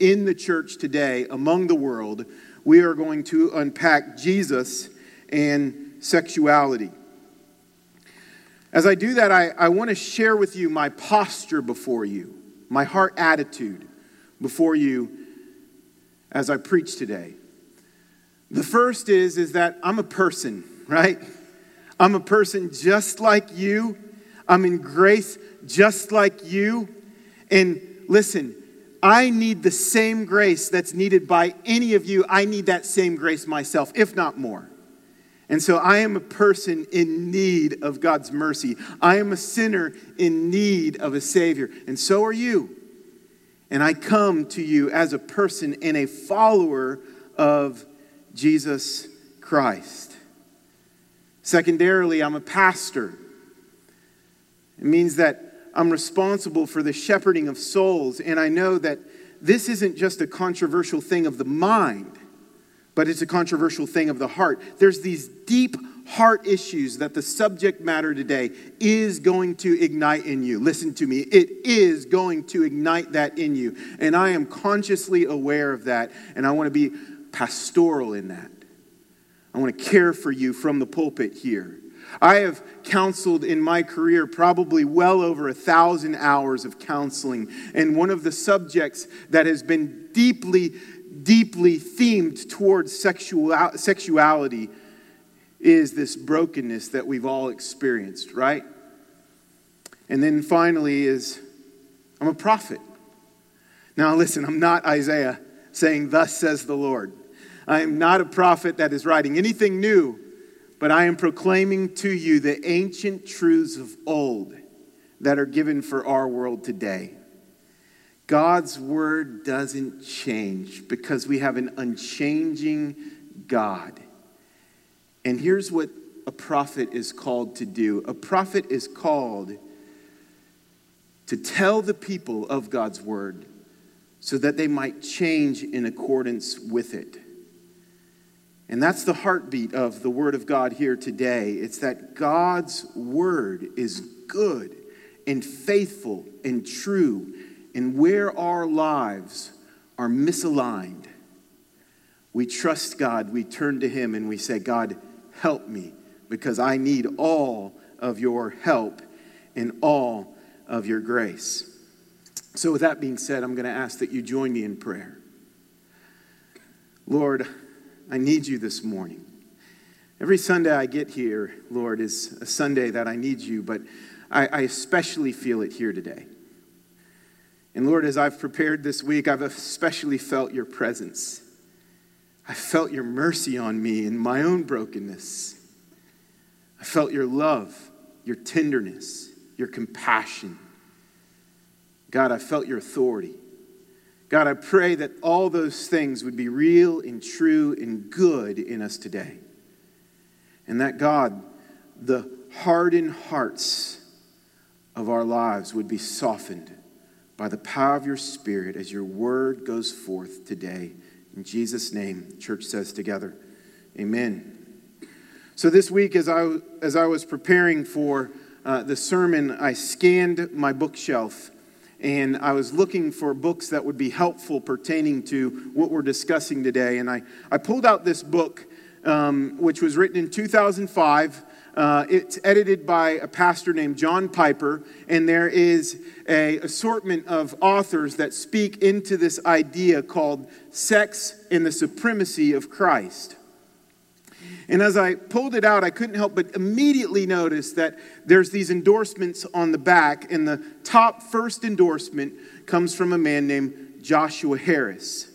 in the church today, among the world, we are going to unpack Jesus and sexuality. As I do that, I, I want to share with you my posture before you, my heart attitude before you as I preach today. The first is, is that I'm a person, right? I'm a person just like you. I'm in grace just like you. And listen, I need the same grace that's needed by any of you. I need that same grace myself, if not more. And so I am a person in need of God's mercy. I am a sinner in need of a Savior. And so are you. And I come to you as a person and a follower of Jesus Christ. Secondarily, I'm a pastor. It means that I'm responsible for the shepherding of souls, and I know that this isn't just a controversial thing of the mind, but it's a controversial thing of the heart. There's these deep heart issues that the subject matter today is going to ignite in you. Listen to me, it is going to ignite that in you. And I am consciously aware of that, and I want to be pastoral in that. I want to care for you from the pulpit here. I have counseled in my career probably well over a thousand hours of counseling. And one of the subjects that has been deeply, deeply themed towards sexual, sexuality is this brokenness that we've all experienced, right? And then finally is I'm a prophet. Now listen, I'm not Isaiah saying, Thus says the Lord. I am not a prophet that is writing anything new but I am proclaiming to you the ancient truths of old that are given for our world today. God's word doesn't change because we have an unchanging God. And here's what a prophet is called to do a prophet is called to tell the people of God's word so that they might change in accordance with it. And that's the heartbeat of the Word of God here today. It's that God's Word is good and faithful and true. And where our lives are misaligned, we trust God, we turn to Him, and we say, God, help me, because I need all of your help and all of your grace. So, with that being said, I'm going to ask that you join me in prayer. Lord, I need you this morning. Every Sunday I get here, Lord, is a Sunday that I need you, but I, I, especially feel it here today. And Lord, as I've prepared this week, I've especially felt your presence. I felt your mercy on me in my own brokenness. I felt your love, your tenderness, your compassion. God, I felt your authority. God, I pray that all those things would be real and true and good in us today. And that, God, the hardened hearts of our lives would be softened by the power of your Spirit as your word goes forth today. In Jesus' name, church says together, Amen. So this week, as I, as I was preparing for uh, the sermon, I scanned my bookshelf and I was looking for books that would be helpful pertaining to what we're discussing today. And I, I pulled out this book, um, which was written in 2005. Uh, it's edited by a pastor named John Piper, and there is a assortment of authors that speak into this idea called sex and the supremacy of Christ. And as I pulled it out, I couldn't help but immediately notice that there's these endorsements on the back, and the top first endorsement comes from a man named Joshua Harris.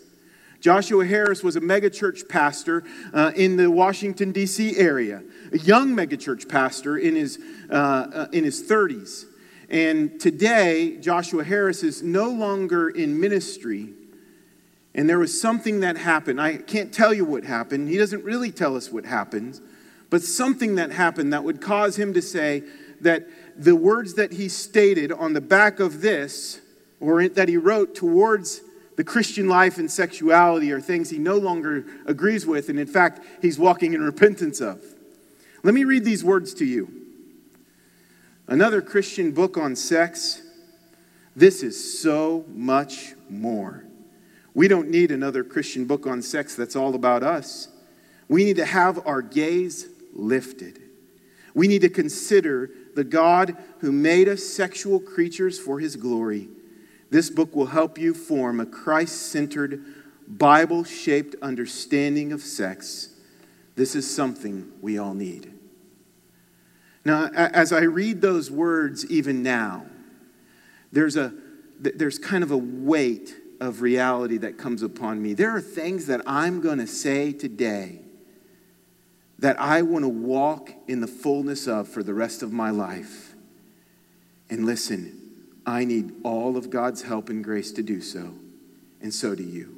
Joshua Harris was a megachurch pastor uh, in the Washington, D.C. area, a young megachurch pastor in his, uh, uh, in his 30s. And today, Joshua Harris is no longer in ministry, and there was something that happened. I can't tell you what happened. He doesn't really tell us what happened, but something that happened that would cause him to say that the words that he stated on the back of this, or that he wrote towards the Christian life and sexuality, are things he no longer agrees with, and in fact, he's walking in repentance of. Let me read these words to you. Another Christian book on sex. This is so much more. We don't need another Christian book on sex that's all about us. We need to have our gaze lifted. We need to consider the God who made us sexual creatures for his glory. This book will help you form a Christ centered, Bible shaped understanding of sex. This is something we all need. Now, as I read those words, even now, there's, a, there's kind of a weight of reality that comes upon me. There are things that I'm going to say today that I want to walk in the fullness of for the rest of my life. And listen, I need all of God's help and grace to do so, and so do you.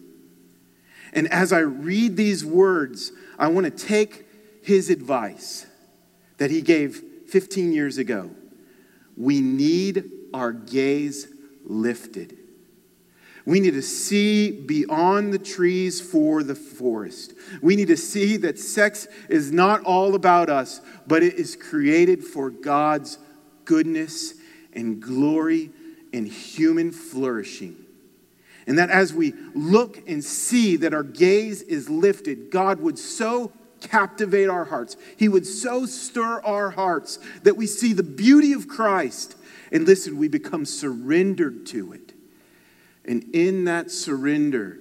And as I read these words, I want to take his advice that he gave 15 years ago. We need our gaze lifted. We need to see beyond the trees for the forest. We need to see that sex is not all about us, but it is created for God's goodness and glory and human flourishing. And that as we look and see that our gaze is lifted, God would so captivate our hearts. He would so stir our hearts that we see the beauty of Christ. And listen, we become surrendered to it. And in that surrender,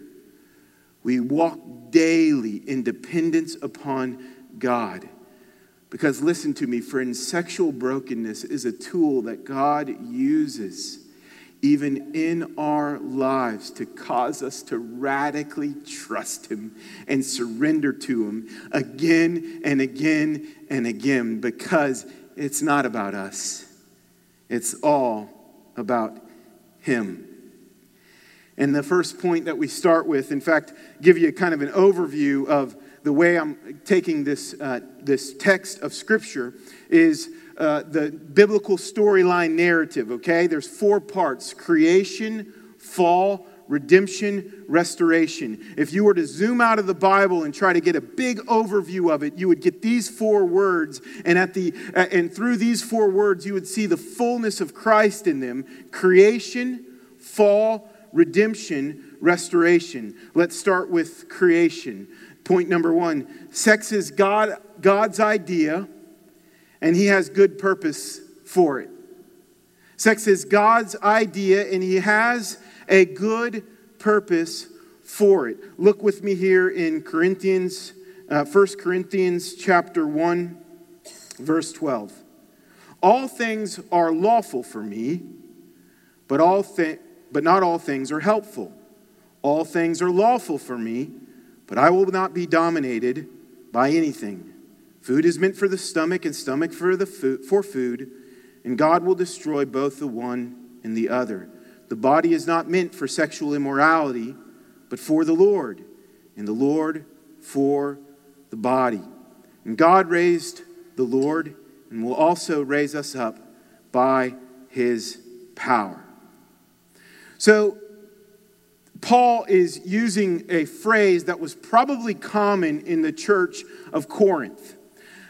we walk daily in dependence upon God. Because listen to me, friends, sexual brokenness is a tool that God uses even in our lives to cause us to radically trust Him and surrender to Him again and again and again because it's not about us, it's all about Him. And the first point that we start with, in fact, give you kind of an overview of the way I'm taking this, uh, this text of Scripture, is uh, the biblical storyline narrative, okay? There's four parts creation, fall, redemption, restoration. If you were to zoom out of the Bible and try to get a big overview of it, you would get these four words, and at the uh, and through these four words, you would see the fullness of Christ in them: creation, fall, redemption, restoration. Let's start with creation. Point number one: sex is God God's idea and He has good purpose for it. Sex is God's idea, and He has a good purpose for it. Look with me here in Corinthians, uh, 1 Corinthians chapter 1, verse 12. All things are lawful for me, but, all thi- but not all things are helpful. All things are lawful for me, but I will not be dominated by anything. Food is meant for the stomach, and stomach for, the food, for food, and God will destroy both the one and the other. The body is not meant for sexual immorality, but for the Lord, and the Lord for the body. And God raised the Lord and will also raise us up by his power. So, Paul is using a phrase that was probably common in the church of Corinth.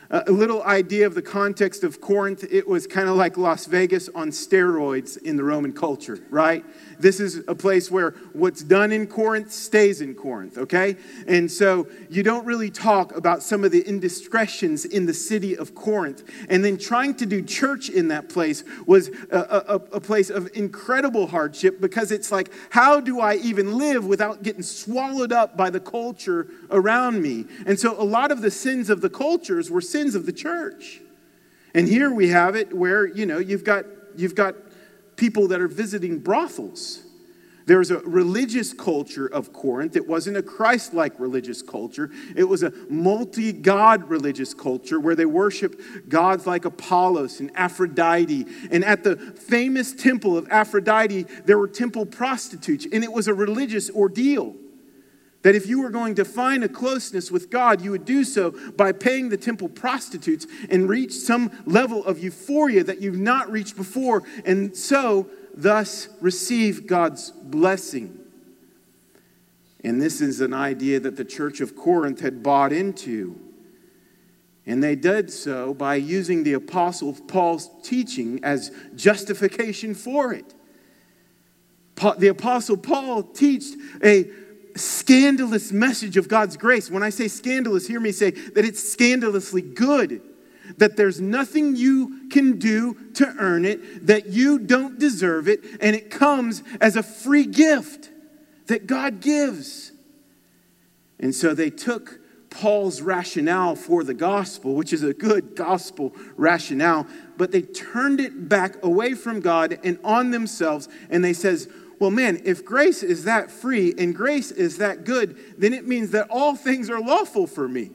A little idea of the context of Corinth, it was kind of like Las Vegas on steroids in the Roman culture, right? This is a place where what's done in Corinth stays in Corinth, okay? And so you don't really talk about some of the indiscretions in the city of Corinth. And then trying to do church in that place was a, a, a place of incredible hardship because it's like, how do I even live without getting swallowed up by the culture around me? And so a lot of the sins of the cultures were sins of the church. And here we have it where, you know, you've got, you've got people that are visiting brothels. There's a religious culture of Corinth. It wasn't a Christ like religious culture. It was a multi God religious culture where they worshiped gods like Apollos and Aphrodite. And at the famous temple of Aphrodite, there were temple prostitutes, and it was a religious ordeal. That if you were going to find a closeness with God, you would do so by paying the temple prostitutes and reach some level of euphoria that you've not reached before, and so thus receive God's blessing. And this is an idea that the church of Corinth had bought into. And they did so by using the Apostle Paul's teaching as justification for it. The Apostle Paul taught a scandalous message of God's grace. When I say scandalous, hear me say that it's scandalously good. That there's nothing you can do to earn it, that you don't deserve it, and it comes as a free gift that God gives. And so they took Paul's rationale for the gospel, which is a good gospel rationale, but they turned it back away from God and on themselves, and they says, well, man, if grace is that free and grace is that good, then it means that all things are lawful for me.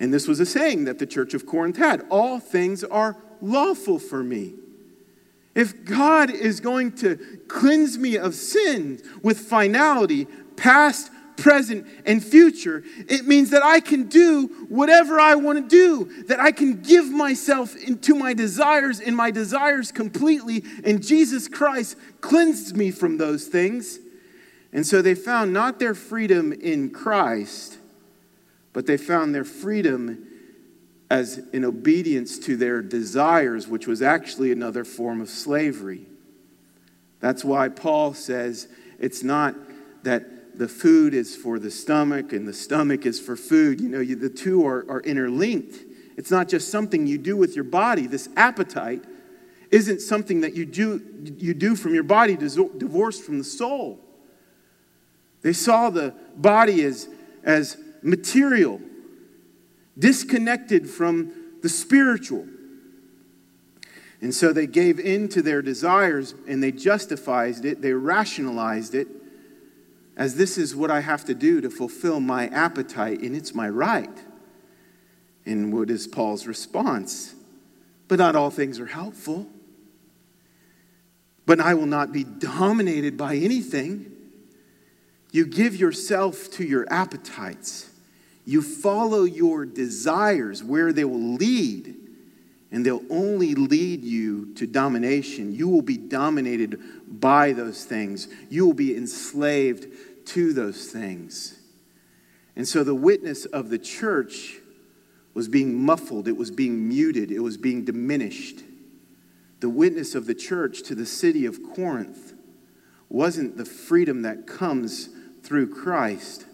And this was a saying that the church of Corinth had all things are lawful for me. If God is going to cleanse me of sin with finality, past, present, and future, it means that I can do whatever I want to do, that I can give myself into my desires and my desires completely, and Jesus Christ cleansed me from those things. And so they found not their freedom in Christ, but they found their freedom as in obedience to their desires, which was actually another form of slavery. That's why Paul says it's not that the food is for the stomach and the stomach is for food. You know, you, the two are, are interlinked. It's not just something you do with your body. This appetite isn't something that you do, you do from your body divorced from the soul. They saw the body as, as material, disconnected from the spiritual. And so they gave in to their desires and they justified it, they rationalized it as this is what I have to do to fulfill my appetite, and it's my right. And what is Paul's response? But not all things are helpful. But I will not be dominated by anything. You give yourself to your appetites. You follow your desires where they will lead, and they'll only lead you to domination. You will be dominated by those things, you will be enslaved to those things. And so the witness of the church was being muffled, it was being muted, it was being diminished. The witness of the church to the city of Corinth wasn't the freedom that comes through Christ,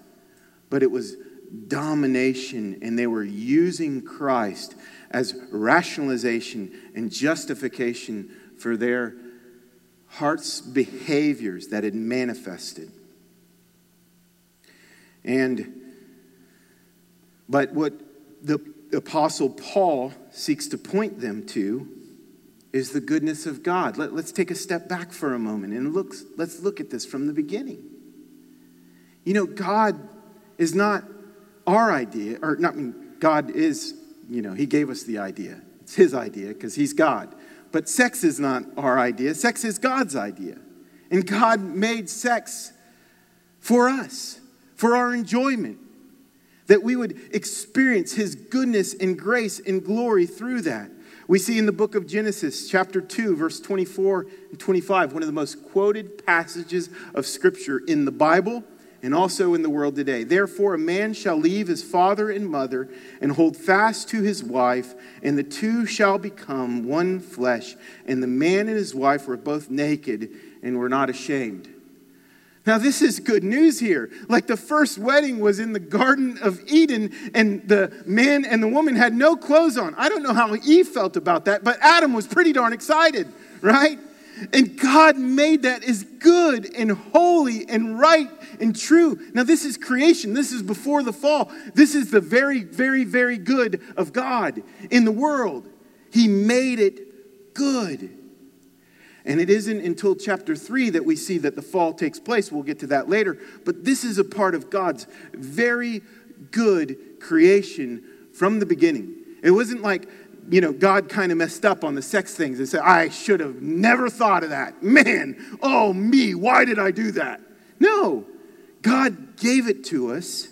but it was domination, and they were using Christ as rationalization and justification for their heart's behaviors that had manifested. And but what the apostle Paul seeks to point them to is the goodness of God. Let, us take a step back for a moment and look, let's look at this from the beginning. You know, God is not our idea, or not I mean, God is, you know, He gave us the idea. It's His idea because He's God. But sex is not our idea, sex is God's idea. And God made sex for us for our enjoyment, that we would experience His goodness and grace and glory through that. We see in the book of Genesis, chapter 2, verse 24 and 25, one of the most quoted passages of Scripture in the Bible and also in the world today. Therefore, a man shall leave his father and mother and hold fast to his wife, and the two shall become one flesh. And the man and his wife were both naked and were not ashamed. Now, this is good news here. Like the first wedding was in the Garden of Eden, and the man and the woman had no clothes on. I don't know how Eve felt about that, but Adam was pretty darn excited, right? And God made that as good and holy and right and true. Now, this is creation. This is before the fall. This is the very, very, very good of God in the world. He made it good. And it isn't until chapter 3 that we see that the fall takes place. We'll get to that later. But this is a part of God's very good creation from the beginning. It wasn't like, you know, God kind of messed up on the sex things and said, I should have never thought of that. Man, oh, me, why did I do that? No, God gave it to us.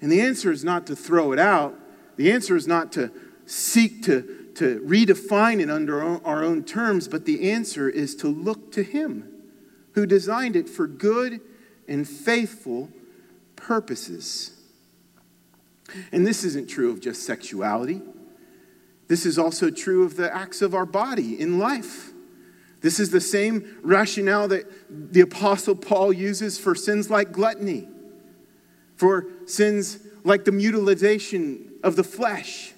And the answer is not to throw it out, the answer is not to seek to to redefine it under our own terms, but the answer is to look to Him who designed it for good and faithful purposes. And this isn't true of just sexuality. This is also true of the acts of our body in life. This is the same rationale that the Apostle Paul uses for sins like gluttony, for sins like the mutilation of the flesh.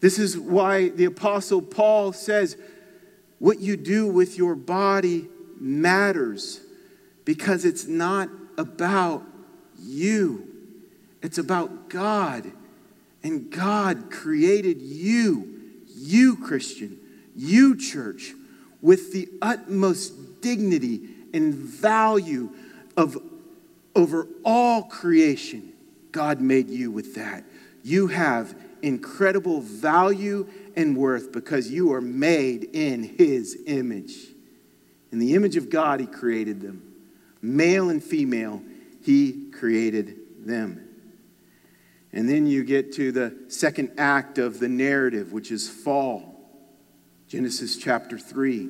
This is why the Apostle Paul says, What you do with your body matters because it's not about you, it's about God. And God created you, you Christian, you church, with the utmost dignity and value of over all creation. God made you with that. You have incredible value and worth because you are made in His image. In the image of God, He created them. Male and female, He created them. And then you get to the second act of the narrative, which is fall. Genesis chapter 3.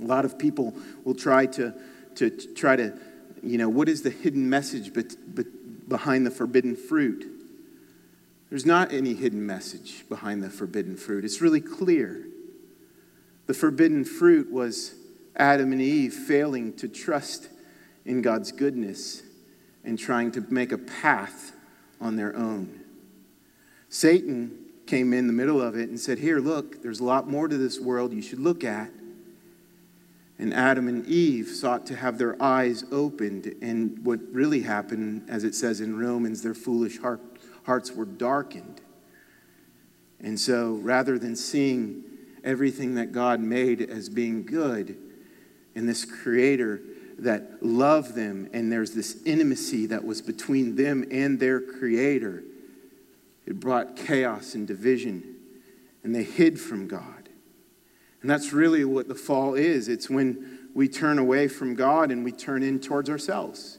A lot of people will try to, to, try to, you know, what is the hidden message but, but behind the forbidden fruit? There's not any hidden message behind the forbidden fruit. It's really clear. The forbidden fruit was Adam and Eve failing to trust in God's goodness and trying to make a path on their own. Satan came in the middle of it and said, Here, look, there's a lot more to this world you should look at. And Adam and Eve sought to have their eyes opened. And what really happened, as it says in Romans, their foolish heart, hearts were darkened. And so rather than seeing everything that God made as being good and this creator that loved them, and there's this intimacy that was between them and their creator, it brought chaos and division, and they hid from God. And that's really what the fall is it's when we turn away from God and we turn in towards ourselves.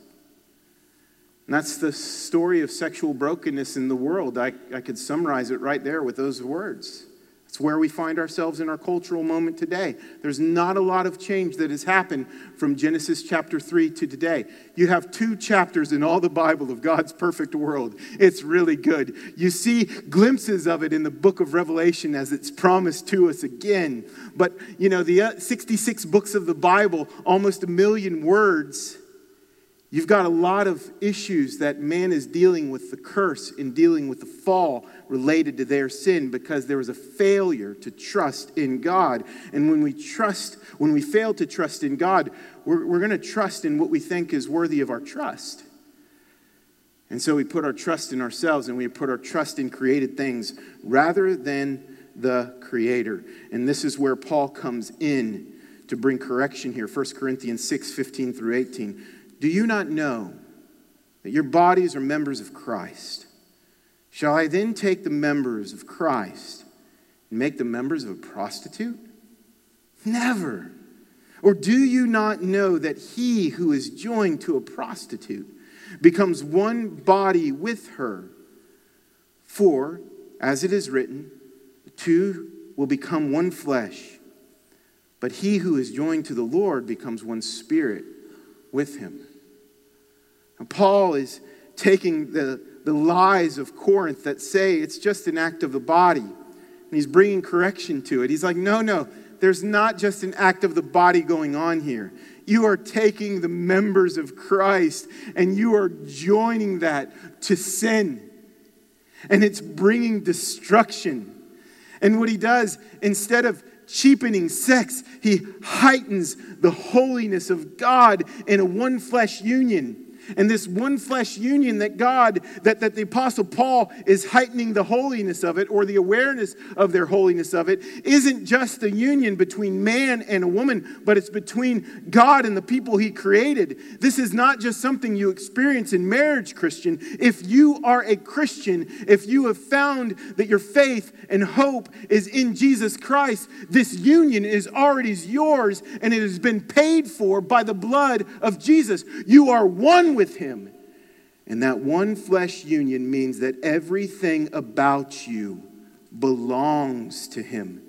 And that's the story of sexual brokenness in the world. I, I could summarize it right there with those words. It's where we find ourselves in our cultural moment today. There's not a lot of change that has happened from Genesis chapter 3 to today. You have two chapters in all the Bible of God's perfect world. It's really good. You see glimpses of it in the book of Revelation as it's promised to us again. But, you know, the uh, 66 books of the Bible, almost a million words You've got a lot of issues that man is dealing with the curse in dealing with the fall related to their sin because there was a failure to trust in God. And when we trust, when we fail to trust in God, we're, we're going to trust in what we think is worthy of our trust. And so we put our trust in ourselves and we put our trust in created things rather than the Creator. And this is where Paul comes in to bring correction here 1 Corinthians 6 15 through 18. Do you not know that your bodies are members of Christ? Shall I then take the members of Christ and make the members of a prostitute? Never. Or do you not know that he who is joined to a prostitute becomes one body with her? For, as it is written, two will become one flesh. But he who is joined to the Lord becomes one spirit with him. And Paul is taking the, the lies of Corinth that say it's just an act of the body, and he's bringing correction to it. He's like, no, no, there's not just an act of the body going on here. You are taking the members of Christ and you are joining that to sin. And it's bringing destruction. And what he does, instead of cheapening sex, he heightens the holiness of God in a one flesh union. And this one flesh union that God, that, that the Apostle Paul is heightening the holiness of it or the awareness of their holiness of it, isn't just a union between man and a woman, but it's between God and the people he created. This is not just something you experience in marriage, Christian. If you are a Christian, if you have found that your faith and hope is in Jesus Christ, this union is already yours and it has been paid for by the blood of Jesus. You are one with him. And that one flesh union means that everything about you belongs to him.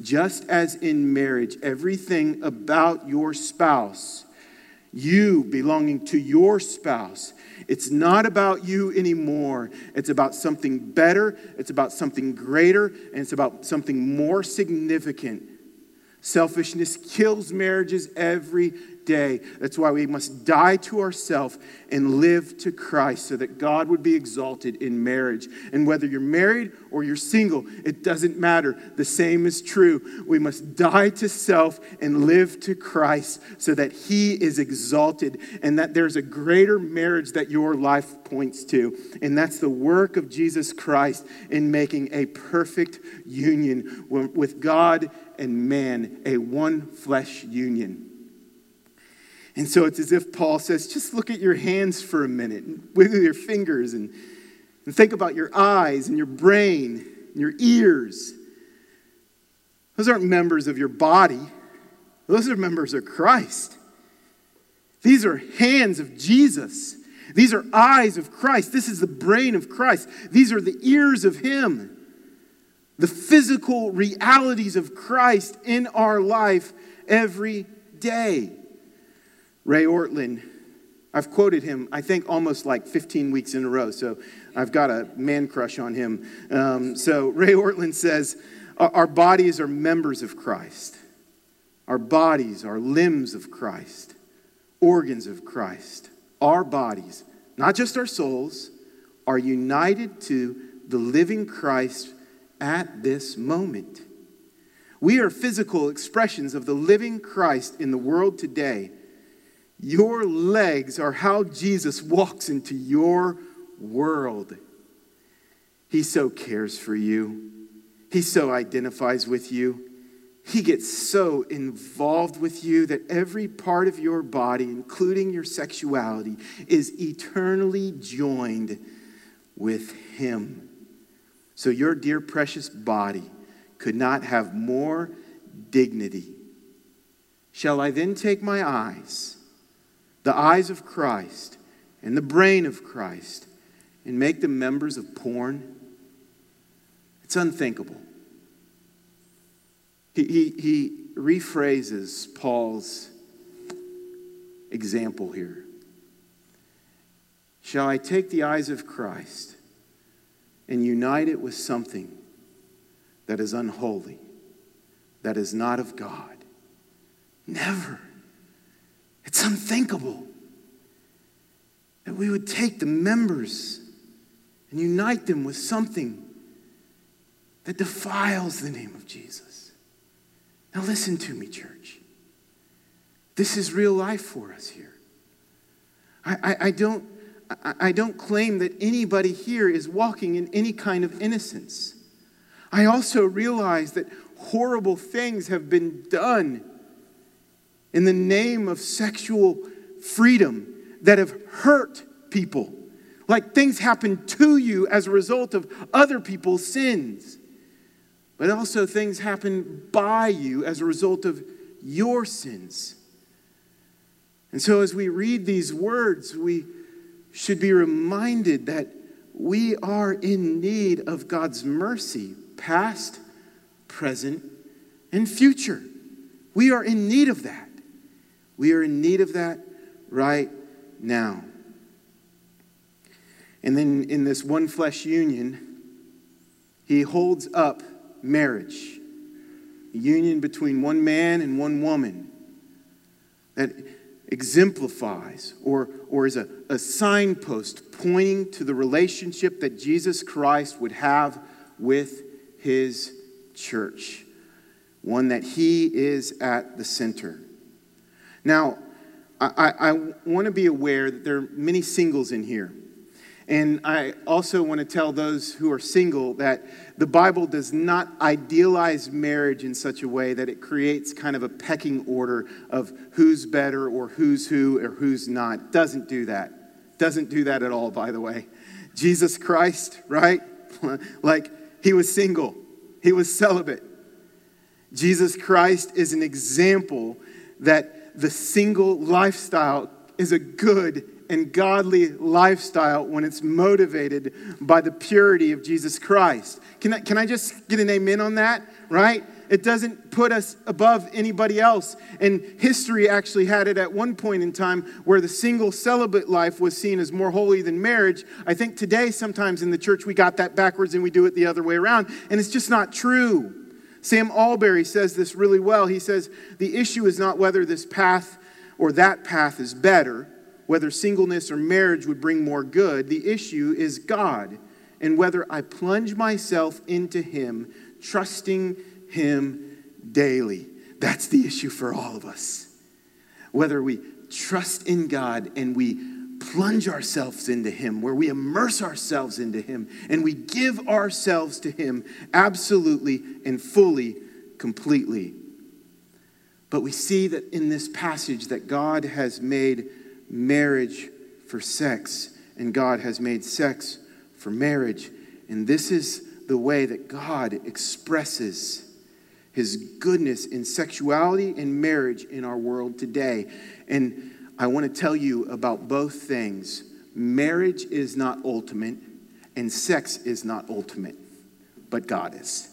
Just as in marriage, everything about your spouse, you belonging to your spouse, it's not about you anymore. It's about something better, it's about something greater, and it's about something more significant Selfishness kills marriages every day. That's why we must die to ourselves and live to Christ so that God would be exalted in marriage. And whether you're married or you're single, it doesn't matter. The same is true. We must die to self and live to Christ so that He is exalted and that there's a greater marriage that your life points to. And that's the work of Jesus Christ in making a perfect union with God and man, a one flesh union. And so it's as if Paul says, just look at your hands for a minute, and wiggle your fingers, and, and think about your eyes and your brain and your ears. Those aren't members of your body, those are members of Christ. These are hands of Jesus. These are eyes of Christ. This is the brain of Christ. These are the ears of Him. The physical realities of Christ in our life every day. Ray Ortlund, I've quoted him, I think, almost like 15 weeks in a row, so I've got a man crush on him. Um, so Ray Ortlund says, Our bodies are members of Christ. Our bodies are limbs of Christ, organs of Christ. Our bodies, not just our souls, are united to the living Christ at this moment. We are physical expressions of the living Christ in the world today your legs are how Jesus walks into your world. He so cares for you, He so identifies with you. He gets so involved with you that every part of your body, including your sexuality, is eternally joined with Him. So, your dear precious body could not have more dignity. Shall I then take my eyes? The eyes of Christ and the brain of Christ and make them members of porn? It's unthinkable. He, he, he rephrases Paul's example here. Shall I take the eyes of Christ and unite it with something that is unholy, that is not of God? Never. It's unthinkable that we would take the members and unite them with something that defiles the name of Jesus. Now, listen to me, church. This is real life for us here. I, I, I don't, I, I don't claim that anybody here is walking in any kind of innocence. I also realize that horrible things have been done in the name of sexual freedom that have hurt people. Like things happen to you as a result of other people's sins. But also things happen by you as a result of your sins. And so as we read these words, we should be reminded that we are in need of God's mercy, past, present, and future. We are in need of that. We are in need of that right now. And then in this one flesh union, he holds up marriage, a union between one man and one woman that exemplifies or, or is a, a signpost pointing to the relationship that Jesus Christ would have with his church, one that he is at the center. Now, I, I want to be aware that there are many singles in here. And I also want to tell those who are single that the Bible does not idealize marriage in such a way that it creates kind of a pecking order of who's better or who's who or who's not. Doesn't do that. Doesn't do that at all, by the way. Jesus Christ, right? like he was single, he was celibate. Jesus Christ is an example that the single lifestyle is a good and godly lifestyle when it's motivated by the purity of Jesus Christ. Can I, can I just get an amen on that? Right? It doesn't put us above anybody else. And history actually had it at one point in time where the single celibate life was seen as more holy than marriage. I think today, sometimes in the church, we got that backwards and we do it the other way around. And it's just not true. Sam Allberry says this really well. He says, The issue is not whether this path or that path is better, whether singleness or marriage would bring more good. The issue is God and whether I plunge myself into Him, trusting Him daily. That's the issue for all of us. Whether we trust in God and we plunge ourselves into Him, where we immerse ourselves into Him, and we give ourselves to Him absolutely and fully, completely. But we see that in this passage that God has made marriage for sex, and God has made sex for marriage. And this is the way that God expresses his goodness in sexuality and marriage in our world today. And I want to tell you about both things. Marriage is not ultimate, and sex is not ultimate, but God is.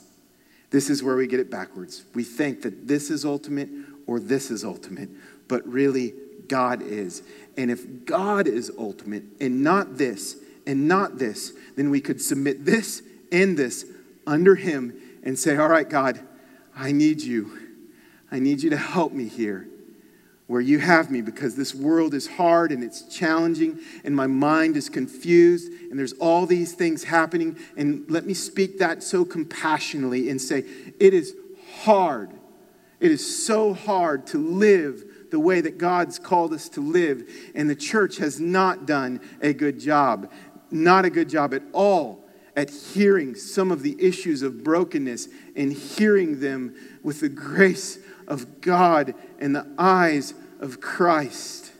This is where we get it backwards. We think that this is ultimate or this is ultimate, but really, God is. And if God is ultimate and not this and not this, then we could submit this and this under Him and say, All right, God, I need you. I need you to help me here where you have me because this world is hard and it's challenging and my mind is confused and there's all these things happening. And let me speak that so compassionately and say, it is hard. It is so hard to live the way that God's called us to live. And the church has not done a good job, not a good job at all at hearing some of the issues of brokenness and hearing them with the grace of God and the eyes of Christ.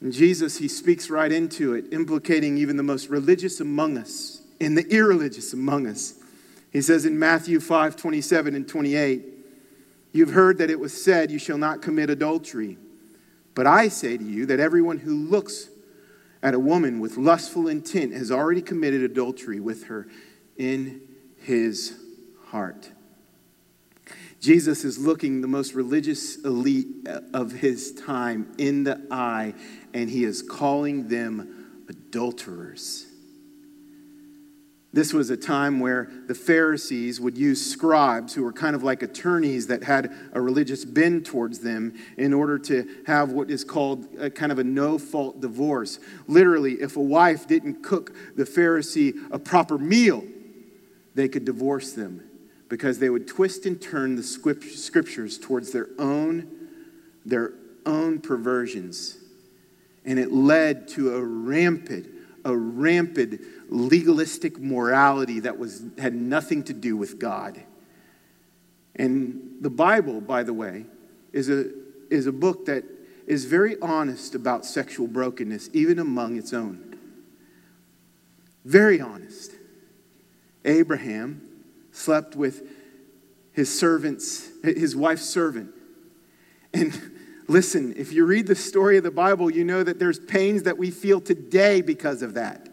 And Jesus, he speaks right into it, implicating even the most religious among us and the irreligious among us. He says in Matthew 5 27 and 28, You've heard that it was said, You shall not commit adultery. But I say to you that everyone who looks at a woman with lustful intent has already committed adultery with her in his heart. Jesus is looking the most religious elite of his time in the eye, and he is calling them adulterers. This was a time where the Pharisees would use scribes, who were kind of like attorneys that had a religious bend towards them, in order to have what is called a kind of a no fault divorce. Literally, if a wife didn't cook the Pharisee a proper meal, they could divorce them because they would twist and turn the scriptures towards their own, their own perversions. And it led to a rampant, a rampant legalistic morality that was, had nothing to do with God. And the Bible, by the way, is a, is a book that is very honest about sexual brokenness, even among its own. Very honest. Abraham slept with his servant's, his wife's servant. And listen, if you read the story of the Bible, you know that there's pains that we feel today because of that.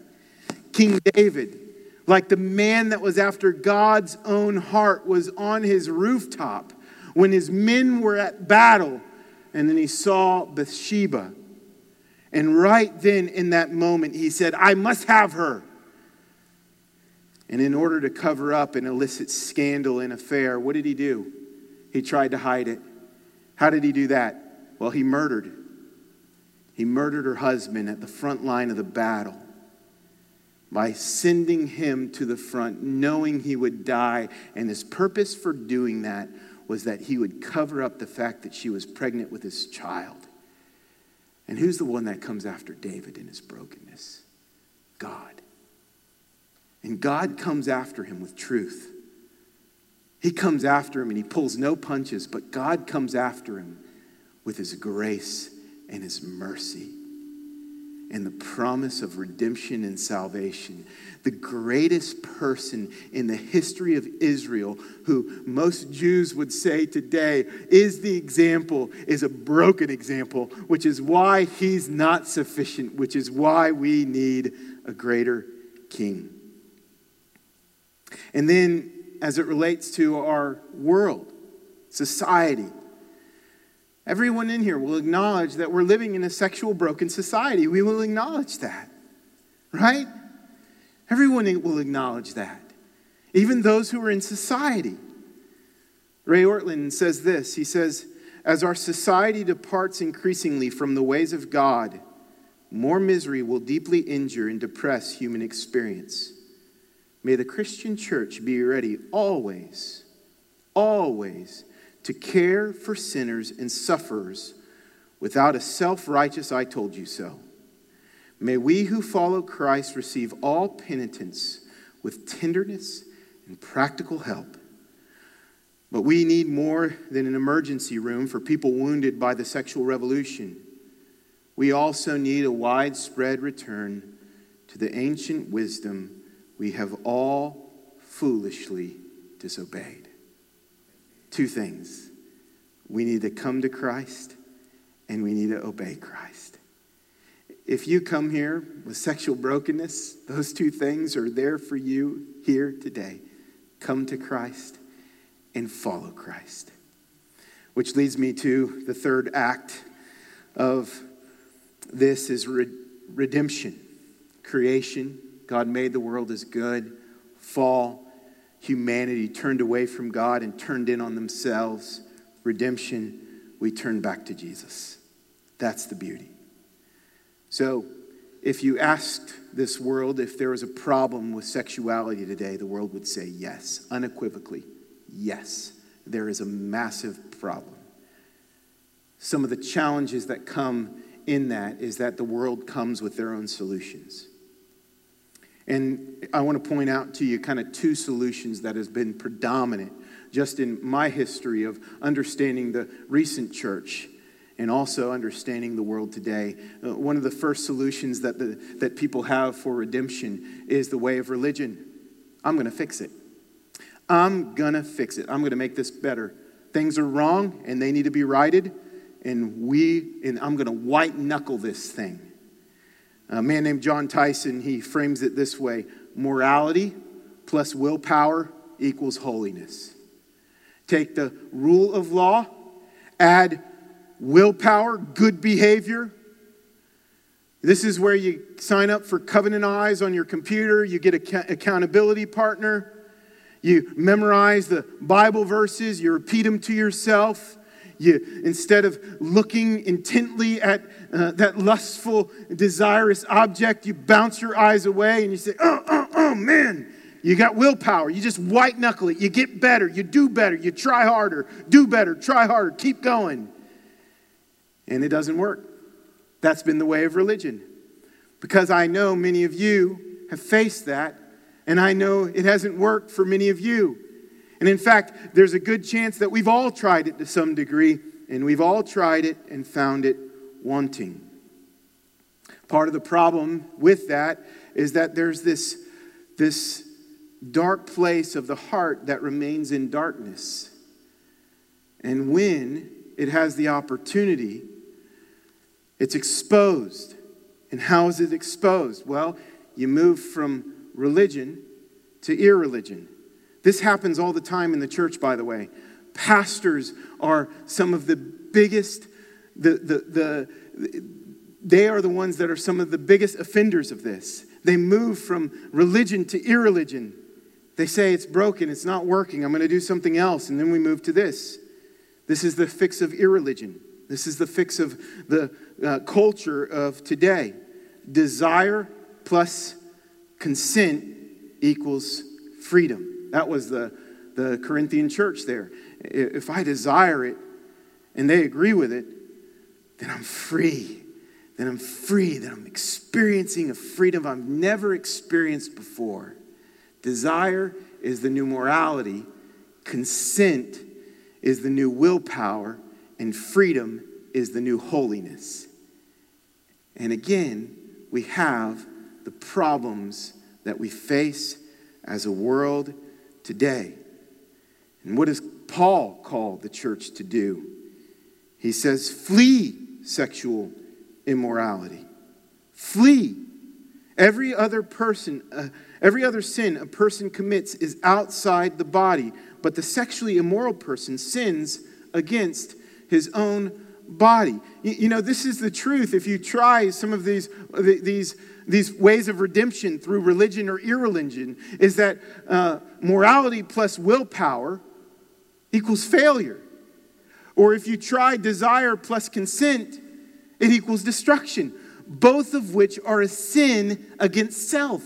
King David, like the man that was after God's own heart, was on his rooftop when his men were at battle, and then he saw Bathsheba. And right then, in that moment, he said, I must have her. And in order to cover up an illicit scandal and affair, what did he do? He tried to hide it. How did he do that? Well, he murdered. He murdered her husband at the front line of the battle by sending him to the front, knowing he would die. And his purpose for doing that was that he would cover up the fact that she was pregnant with his child. And who's the one that comes after David in his brokenness? God. And God comes after him with truth. He comes after him and he pulls no punches, but God comes after him with his grace and his mercy and the promise of redemption and salvation. The greatest person in the history of Israel, who most Jews would say today is the example, is a broken example, which is why he's not sufficient, which is why we need a greater king. And then, as it relates to our world, society, Everyone in here will acknowledge that we're living in a sexual broken society. We will acknowledge that, right? Everyone will acknowledge that. Even those who are in society. Ray Ortlund says this He says, As our society departs increasingly from the ways of God, more misery will deeply injure and depress human experience. May the Christian church be ready always, always to care for sinners and sufferers without a self righteous, I told you so. May we who follow Christ receive all penitence with tenderness and practical help. But we need more than an emergency room for people wounded by the sexual revolution. We also need a widespread return to the ancient wisdom we have all foolishly disobeyed. Two things we need to come to Christ and we need to obey Christ. If you come here with sexual brokenness, those two things are there for you here today. Come to Christ and follow Christ. Which leads me to the third act of this is redemption. Creation, God made the world as good. Fall, humanity turned away from God and turned in on themselves. Redemption, we turn back to Jesus. That's the beauty. So, if you asked this world if there was a problem with sexuality today, the world would say yes, unequivocally. Yes, there is a massive problem. Some of the challenges that come in that is that the world comes with their own solutions. And I want to point out to you kind of two solutions that has been predominant just in my history of understanding the recent church and also understanding the world today. Uh, one of the first solutions that, the, that people have for redemption is the way of religion. I'm going to fix it. I'm going to fix it. I'm going to make this better. Things are wrong and they need to be righted, and we and I'm going to white knuckle this thing. A man named Jon Tyson, he frames it this way: morality plus willpower equals holiness. Take the rule of law, add willpower, good behavior. This is where you sign up for Covenant Eyes on your computer, you get an accountability partner, you memorize the Bible verses, you repeat them to yourself. You, instead of looking intently at uh, that lustful, desirous object, you bounce your eyes away and you say, oh, oh, oh, man, you got willpower. You just white knuckle it. You get better. You do better. You try harder. Do better. Try harder. Keep going and it doesn't work. That's been the way of religion. Because I know many of you have faced that, and I know it hasn't worked for many of you. And in fact, there's a good chance that we've all tried it to some degree, and we've all tried it and found it wanting. Part of the problem with that is that there's this, this dark place of the heart that remains in darkness. And when it has the opportunity it's exposed. And how is it exposed? Well, you move from religion to irreligion. This happens all the time in the church, by the way. Pastors are some of the biggest, the, the, the, they are the ones that are some of the biggest offenders of this. They move from religion to irreligion. They say it's broken, it's not working, I'm going to do something else. And then we move to this. This is the fix of irreligion. This is the fix of the uh, culture of today. Desire plus consent equals freedom. That was the, the Corinthian church there. If I desire it and they agree with it, then I'm free. Then I'm free. Then I'm experiencing a freedom I've never experienced before. Desire is the new morality, consent is the new willpower, and freedom is the new holiness. And again, we have the problems that we face as a world today. And what does Paul call the church to do? He says, flee sexual immorality. Flee. Every other person, uh, every other sin a person commits is outside the body, but the sexually immoral person sins against his own body. You, you know, this is the truth. If you try some of these, these, these ways of redemption through religion or irreligion, is that uh, morality plus willpower equals failure. Or if you try desire plus consent, it equals destruction, both of which are a sin against self,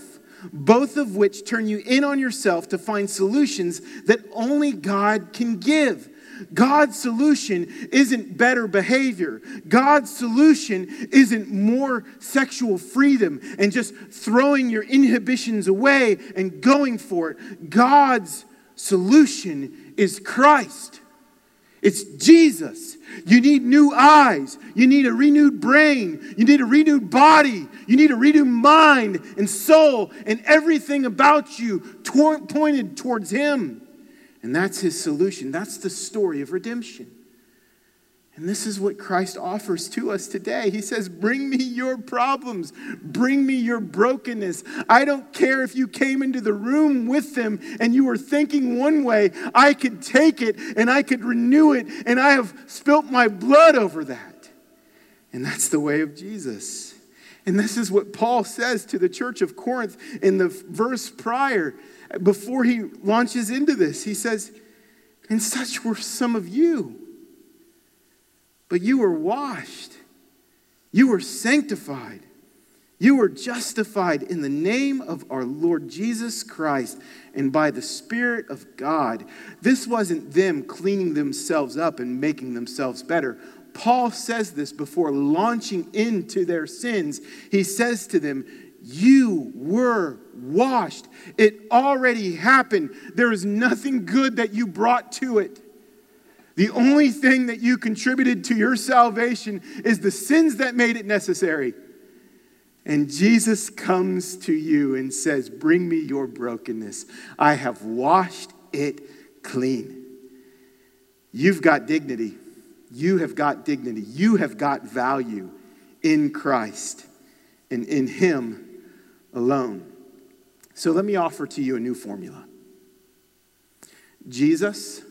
both of which turn you in on yourself to find solutions that only God can give. God's solution isn't better behavior. God's solution isn't more sexual freedom and just throwing your inhibitions away and going for it. God's solution is Christ. It's Jesus. You need new eyes. You need a renewed brain. You need a renewed body. You need a renewed mind and soul and everything about you pointed towards Him. And that's His solution. That's the story of redemption. And this is what Christ offers to us today. He says, Bring me your problems, bring me your brokenness. I don't care if you came into the room with them and you were thinking one way, I could take it and I could renew it, and I have spilt my blood over that. And that's the way of Jesus. And this is what Paul says to the church of Corinth in the verse prior, before he launches into this. He says, And such were some of you. But you were washed, you were sanctified, you were justified in the name of our Lord Jesus Christ and by the Spirit of God. This wasn't them cleaning themselves up and making themselves better. Paul says this before launching into their sins. He says to them, You were washed. It already happened. There is nothing good that you brought to it. The only thing that you contributed to your salvation is the sins that made it necessary. And Jesus comes to you and says, Bring me your brokenness. I have washed it clean. You've got dignity. You have got dignity. You have got value in Christ and in Him alone. So let me offer to you a new formula Jesus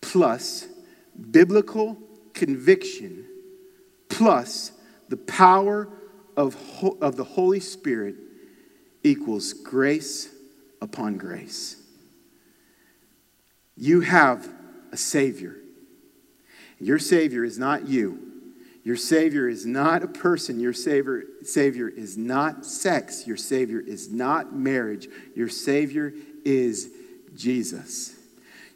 plus biblical conviction plus the power of, of the Holy Spirit equals grace upon grace. You have a Savior. Your Savior is not you. Your Savior is not a person. Your Savior, Savior is not sex. Your Savior is not marriage. Your Savior is Jesus.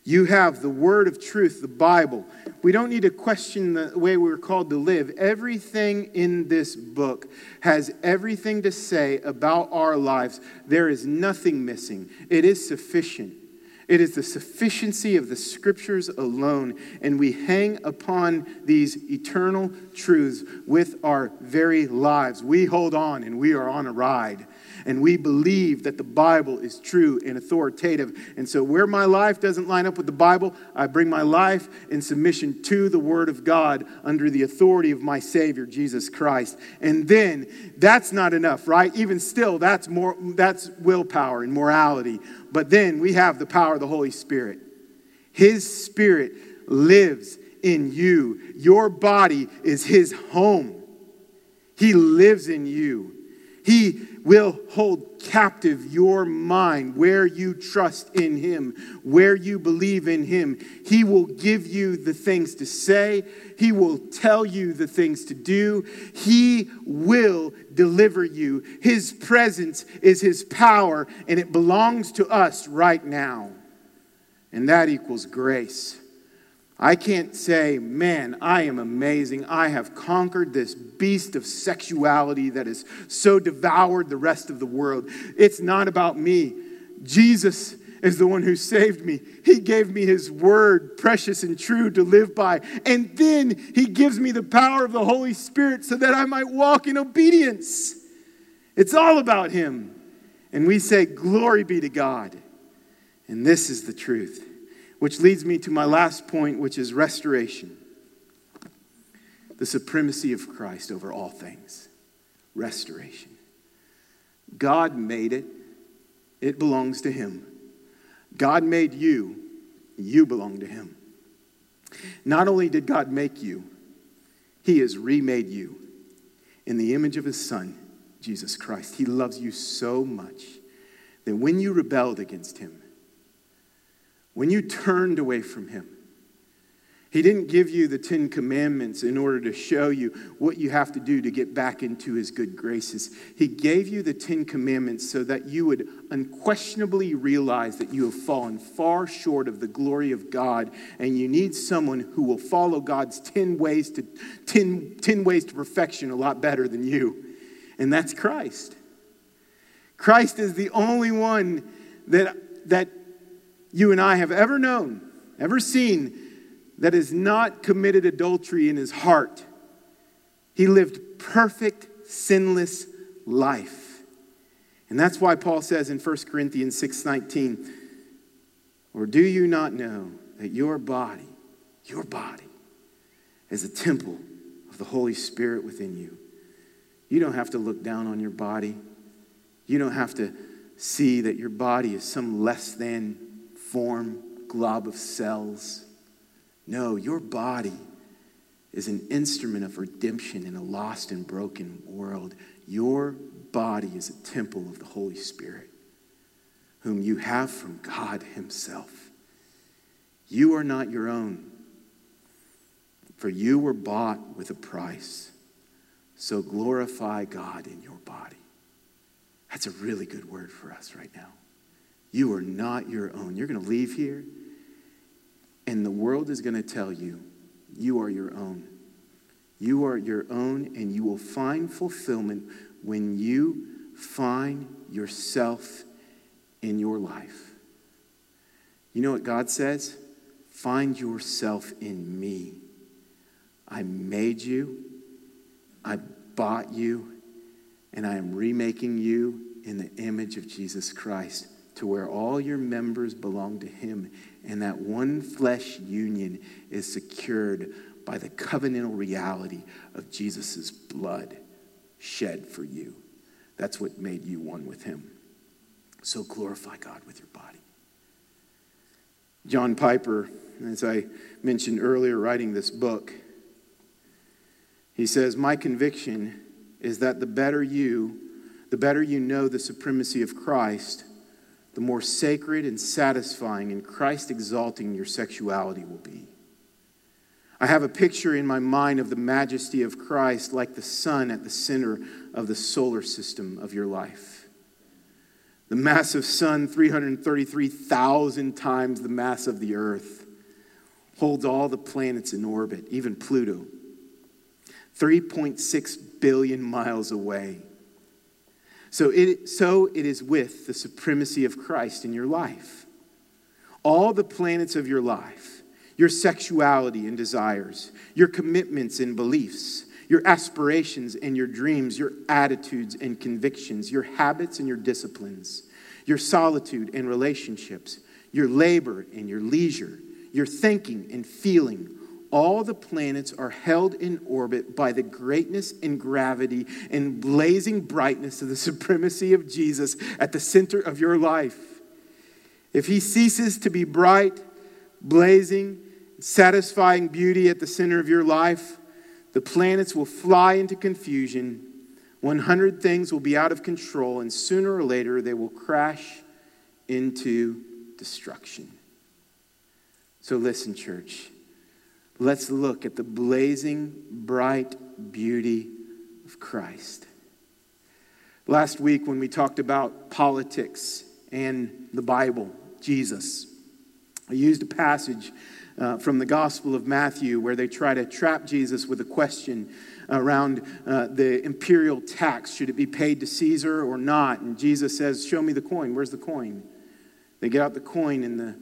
You have the word of truth, the Bible. We don't need to question the way we're called to live. Everything in this book has everything to say about our lives. There is nothing missing, it is sufficient. It is the sufficiency of the scriptures alone, and we hang upon these eternal truths with our very lives. We hold on and we are on a ride and we believe that the Bible is true and authoritative. And so, where my life doesn't line up with the Bible, I bring my life in submission to the Word of God under the authority of my Savior, Jesus Christ. And then, that's not enough, right? Even still, that's more that's willpower and morality. But then we have the power of the Holy Spirit. His Spirit lives in you. Your body is His home. He lives in you. He will hold captive your mind where you trust in Him, where you believe in Him. He will give you the things to say, He will tell you the things to do, He will deliver you. His presence is His power, and it belongs to us right now. And that equals grace. I can't say, man, I am amazing. I have conquered this beast of sexuality that has so devoured the rest of the world. It's not about me. Jesus is the one who saved me. He gave me his word, precious and true, to live by. And then he gives me the power of the Holy Spirit so that I might walk in obedience. It's all about him. And we say, Glory be to God. And this is the truth. Which leads me to my last point, which is restoration. The supremacy of Christ over all things. Restoration. God made it, it belongs to Him. God made you, you belong to Him. Not only did God make you, He has remade you in the image of His Son, Jesus Christ. He loves you so much that when you rebelled against Him, when you turned away from Him. He didn't give you the Ten Commandments in order to show you what you have to do to get back into His good graces. He gave you the Ten Commandments so that you would unquestionably realize that you have fallen far short of the glory of God, and you need someone who will follow God's 10 ways to, 10, 10 ways to perfection a lot better than you. And that's Christ. Christ is the only one that, that you and I have ever known, ever seen that has not committed adultery in his heart. He lived perfect, sinless life. And that's why Paul says in 1 Corinthians 6:19, "Or do you not know that your body, your body is a temple of the Holy Spirit within you?" You don't have to look down on your body. You don't have to see that your body is some less than form, glob of cells. No, your body is an instrument of redemption in a lost and broken world. Your body is a temple of the Holy Spirit, whom you have from God Himself. You are not your own, for you were bought with a price. So glorify God in your body. That's a really good word for us right now. You are not your own. You're going to leave here and the world is going to tell you, you are your own. You are your own, and you will find fulfillment when you find yourself in your life. You know what God says? Find yourself in me. I made you, I bought you, and I am remaking you in the image of Jesus Christ to where all your members belong to Him and that one flesh union is secured by the covenantal reality of Jesus' blood shed for you. That's what made you one with him. So glorify God with your body. John Piper, as I mentioned earlier, writing this book, he says, My conviction is that the better you, the better you know the supremacy of Christ, the more sacred and satisfying and Christ exalting your sexuality will be. I have a picture in my mind of the majesty of Christ like the sun at the center of the solar system of your life. The massive sun, 333,000 times the mass of the earth, holds all the planets in orbit, even Pluto, 3.6 billion miles away. So it, so it is with the supremacy of Christ in your life. All the planets of your life, your sexuality and desires, your commitments and beliefs, your aspirations and your dreams, your attitudes and convictions, your habits and your disciplines, your solitude and relationships, your labor and your leisure, your thinking and feeling, all the planets are held in orbit by the greatness and gravity and blazing brightness of the supremacy of Jesus at the center of your life. If he ceases to be bright, blazing, satisfying beauty at the center of your life, the planets will fly into confusion. 100 things will be out of control, and sooner or later they will crash into destruction. So, listen, church let's look at the blazing, bright beauty of Christ. Last week, when we talked about politics and the Bible, Jesus, I used a passage uh, from the Gospel of Matthew where they try to trap Jesus with a question around uh, the imperial tax. Should it be paid to Caesar or not? And Jesus says, Show me the coin. Where's the coin? They get out the coin, and the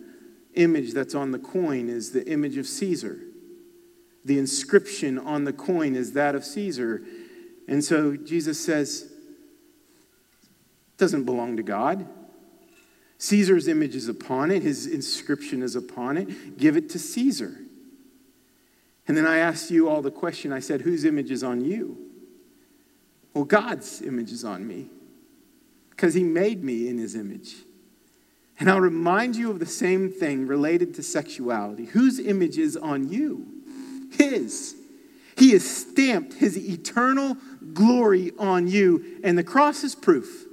image that's on the coin is the image of Caesar the inscription on the coin is that of Caesar. And so Jesus says, doesn't belong to God. Caesar's image is upon it, his inscription is upon it. Give it to Caesar. And then I asked you all the question I said, whose image is on you? Well, God's image is on me because he made me in his image. And I'll remind you of the same thing related to sexuality. Whose image is on you? His. He has stamped His eternal glory on you, and the cross is proof.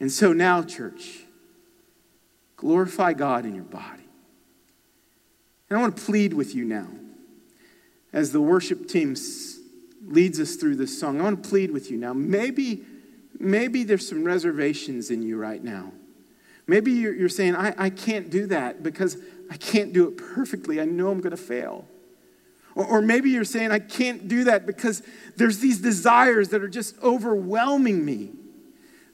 And so now, church, Glorify God in your body. And I want to plead with you now as the worship team leads us through this song. I want to plead with you now. Maybe, maybe there's some reservations in you right now. Maybe you're, saying, I, I can't do that because I can't do it perfectly. I know I'm going to fail. Or, or maybe you're saying, I can't do that because there's these desires that are just overwhelming me.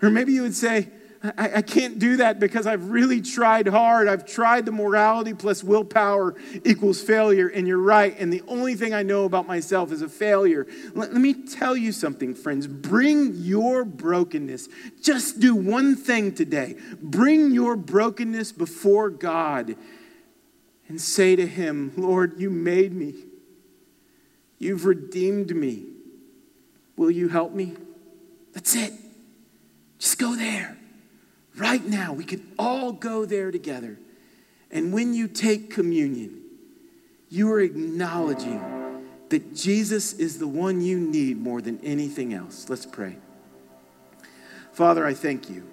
Or maybe you would say, I, I, can't do that because I've really tried hard. I've tried the morality plus willpower equals failure, and you're right. And the only thing I know about myself is a failure. Let, let me tell you something, friends. Bring your brokenness. Just do one thing today bring your brokenness before God and say to Him, Lord, you made me. You've redeemed me. Will you help me? That's it. Just go there. Right now, we can all go there together. And when you take communion, you are acknowledging that Jesus is the one you need more than anything else. Let's pray. Father, I thank you.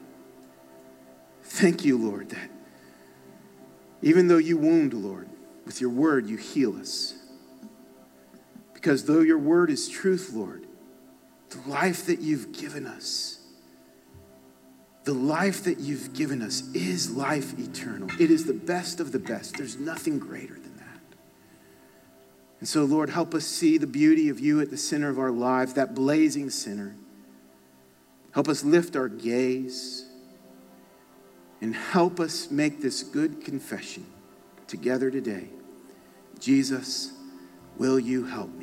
Thank you, Lord, that even though you wound, Lord, with your word, you heal us. Because though your word is truth, Lord, the life that you've given us, the life that you've given us is life eternal. It is the best of the best. There's nothing greater than that. And so, Lord, help us see the beauty of you at the center of our lives, that blazing center. Help us lift our gaze and help us make this good confession together today. Jesus, will you help me?